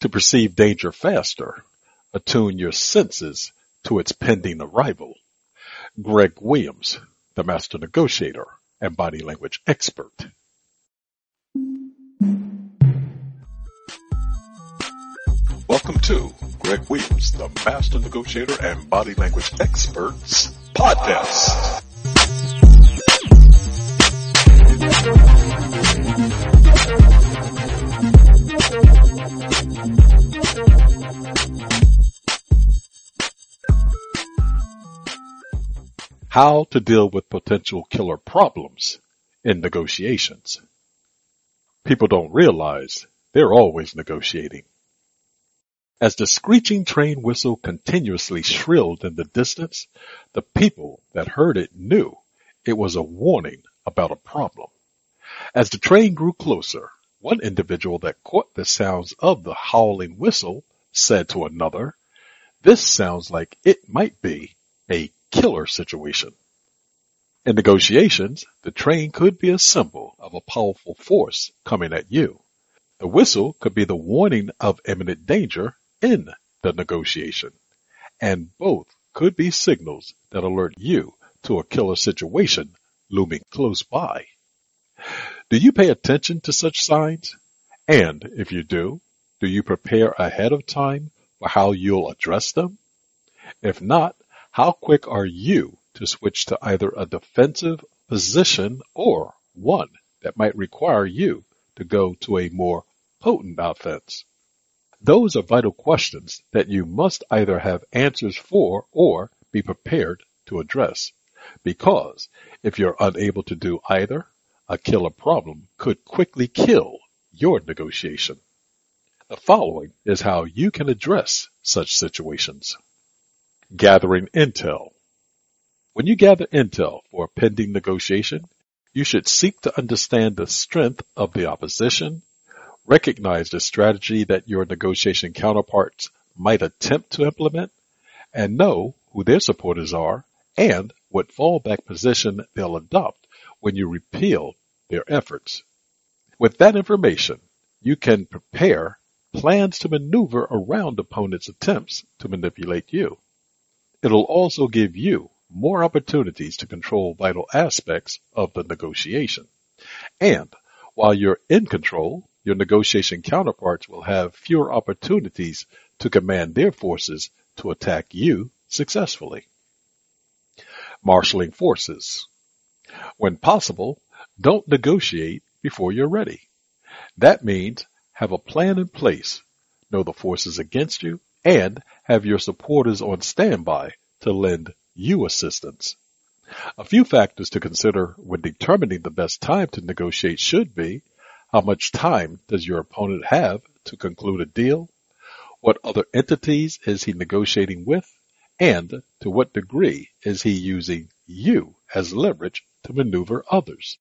to perceive danger faster, attune your senses to its pending arrival. Greg Williams, the master negotiator and body language expert. Welcome to Greg Williams, the master negotiator and body language experts podcast. How to deal with potential killer problems in negotiations. People don't realize they're always negotiating. As the screeching train whistle continuously shrilled in the distance, the people that heard it knew it was a warning about a problem. As the train grew closer, one individual that caught the sounds of the howling whistle said to another, this sounds like it might be a killer situation. In negotiations, the train could be a symbol of a powerful force coming at you. The whistle could be the warning of imminent danger in the negotiation. And both could be signals that alert you to a killer situation looming close by. Do you pay attention to such signs? And if you do, do you prepare ahead of time for how you'll address them? If not, how quick are you to switch to either a defensive position or one that might require you to go to a more potent offense? Those are vital questions that you must either have answers for or be prepared to address. Because if you're unable to do either, a killer problem could quickly kill your negotiation. The following is how you can address such situations. Gathering intel. When you gather intel for a pending negotiation, you should seek to understand the strength of the opposition, recognize the strategy that your negotiation counterparts might attempt to implement, and know who their supporters are and what fallback position they'll adopt when you repeal their efforts. With that information, you can prepare plans to maneuver around opponents' attempts to manipulate you. It'll also give you more opportunities to control vital aspects of the negotiation. And while you're in control, your negotiation counterparts will have fewer opportunities to command their forces to attack you successfully. Marshalling forces. When possible, don't negotiate before you're ready. That means have a plan in place, know the forces against you, and have your supporters on standby to lend you assistance. A few factors to consider when determining the best time to negotiate should be how much time does your opponent have to conclude a deal? What other entities is he negotiating with? And to what degree is he using you as leverage to maneuver others?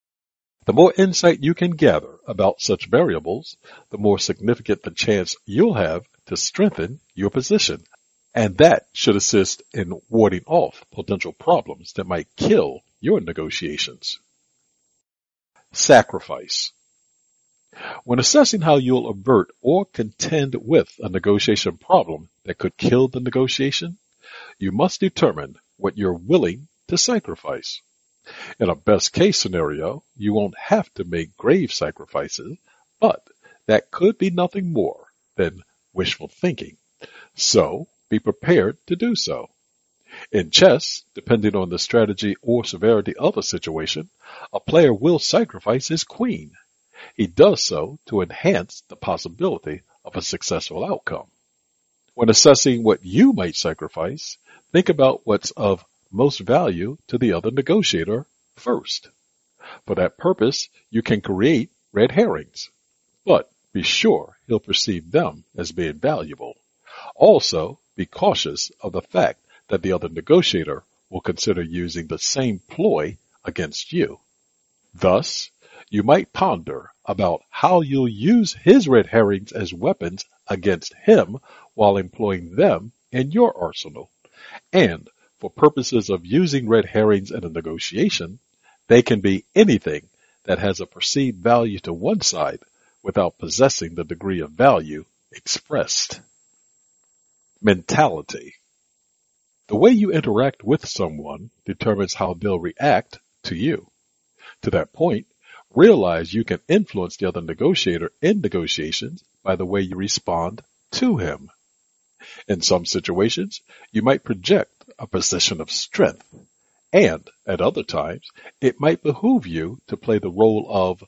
The more insight you can gather about such variables, the more significant the chance you'll have to strengthen your position. And that should assist in warding off potential problems that might kill your negotiations. Sacrifice. When assessing how you'll avert or contend with a negotiation problem that could kill the negotiation, you must determine what you're willing to sacrifice. In a best case scenario, you won't have to make grave sacrifices, but that could be nothing more than wishful thinking. So be prepared to do so. In chess, depending on the strategy or severity of a situation, a player will sacrifice his queen. He does so to enhance the possibility of a successful outcome. When assessing what you might sacrifice, think about what's of most value to the other negotiator first. For that purpose, you can create red herrings, but be sure he'll perceive them as being valuable. Also, be cautious of the fact that the other negotiator will consider using the same ploy against you. Thus, you might ponder about how you'll use his red herrings as weapons against him while employing them in your arsenal. And for purposes of using red herrings in a negotiation, they can be anything that has a perceived value to one side without possessing the degree of value expressed. Mentality. The way you interact with someone determines how they'll react to you. To that point, realize you can influence the other negotiator in negotiations by the way you respond to him. In some situations, you might project a position of strength, and at other times, it might behoove you to play the role of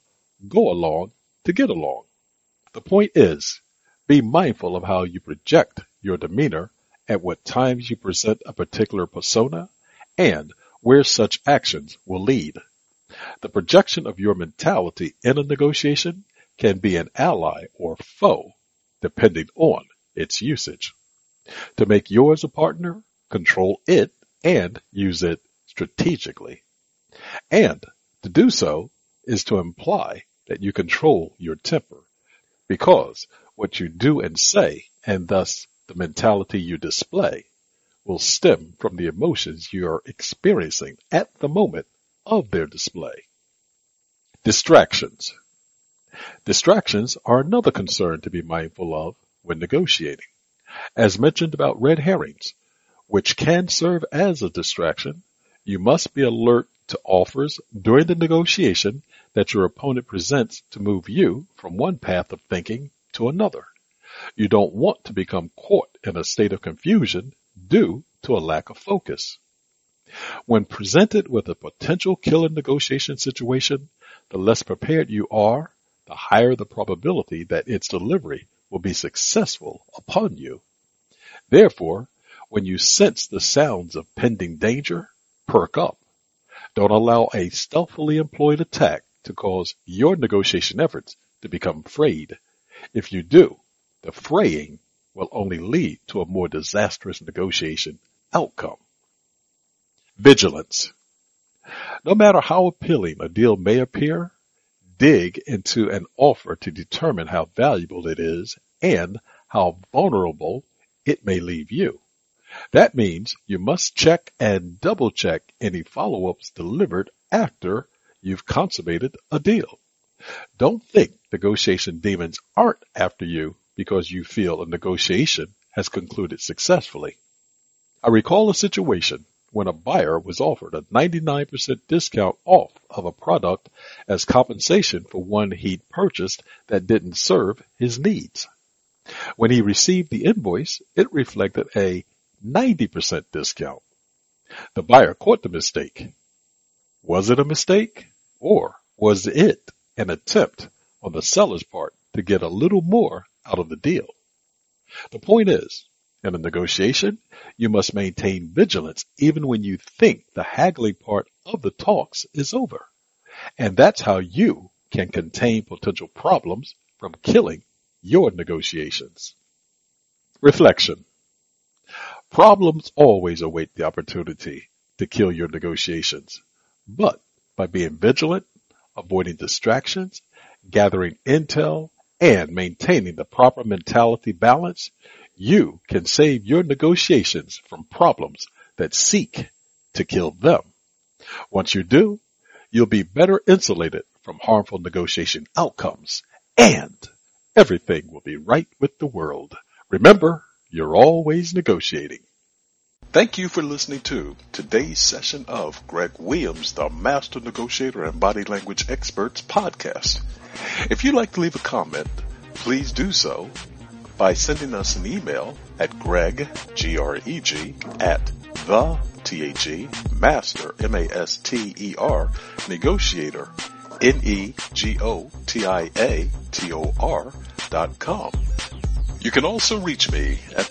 go along to get along. The point is, be mindful of how you project your demeanor at what times you present a particular persona and where such actions will lead. The projection of your mentality in a negotiation can be an ally or foe, depending on its usage. To make yours a partner, control it and use it strategically. And to do so is to imply that you control your temper because what you do and say and thus the mentality you display will stem from the emotions you are experiencing at the moment of their display. Distractions. Distractions are another concern to be mindful of when negotiating. As mentioned about red herrings, which can serve as a distraction, you must be alert to offers during the negotiation that your opponent presents to move you from one path of thinking to another. You don't want to become caught in a state of confusion due to a lack of focus. When presented with a potential killer negotiation situation, the less prepared you are, the higher the probability that its delivery will be successful upon you. Therefore, when you sense the sounds of pending danger, perk up. Don't allow a stealthily employed attack to cause your negotiation efforts to become frayed. If you do, the fraying will only lead to a more disastrous negotiation outcome. Vigilance. No matter how appealing a deal may appear, dig into an offer to determine how valuable it is and how vulnerable it may leave you. That means you must check and double check any follow-ups delivered after you've consummated a deal. Don't think negotiation demons aren't after you because you feel a negotiation has concluded successfully. I recall a situation when a buyer was offered a 99% discount off of a product as compensation for one he'd purchased that didn't serve his needs. When he received the invoice, it reflected a 90% discount. The buyer caught the mistake. Was it a mistake or was it an attempt on the seller's part to get a little more out of the deal. The point is, in a negotiation, you must maintain vigilance even when you think the haggling part of the talks is over. And that's how you can contain potential problems from killing your negotiations. Reflection. Problems always await the opportunity to kill your negotiations, but by being vigilant, avoiding distractions, gathering intel, and maintaining the proper mentality balance, you can save your negotiations from problems that seek to kill them. Once you do, you'll be better insulated from harmful negotiation outcomes and everything will be right with the world. Remember, you're always negotiating. Thank you for listening to today's session of Greg Williams, the Master Negotiator and Body Language Experts podcast. If you'd like to leave a comment, please do so by sending us an email at greg, G-R-E-G, at the, T-H-E, master, M-A-S-T-E-R, negotiator, N-E-G-O-T-I-A-T-O-R dot com. You can also reach me at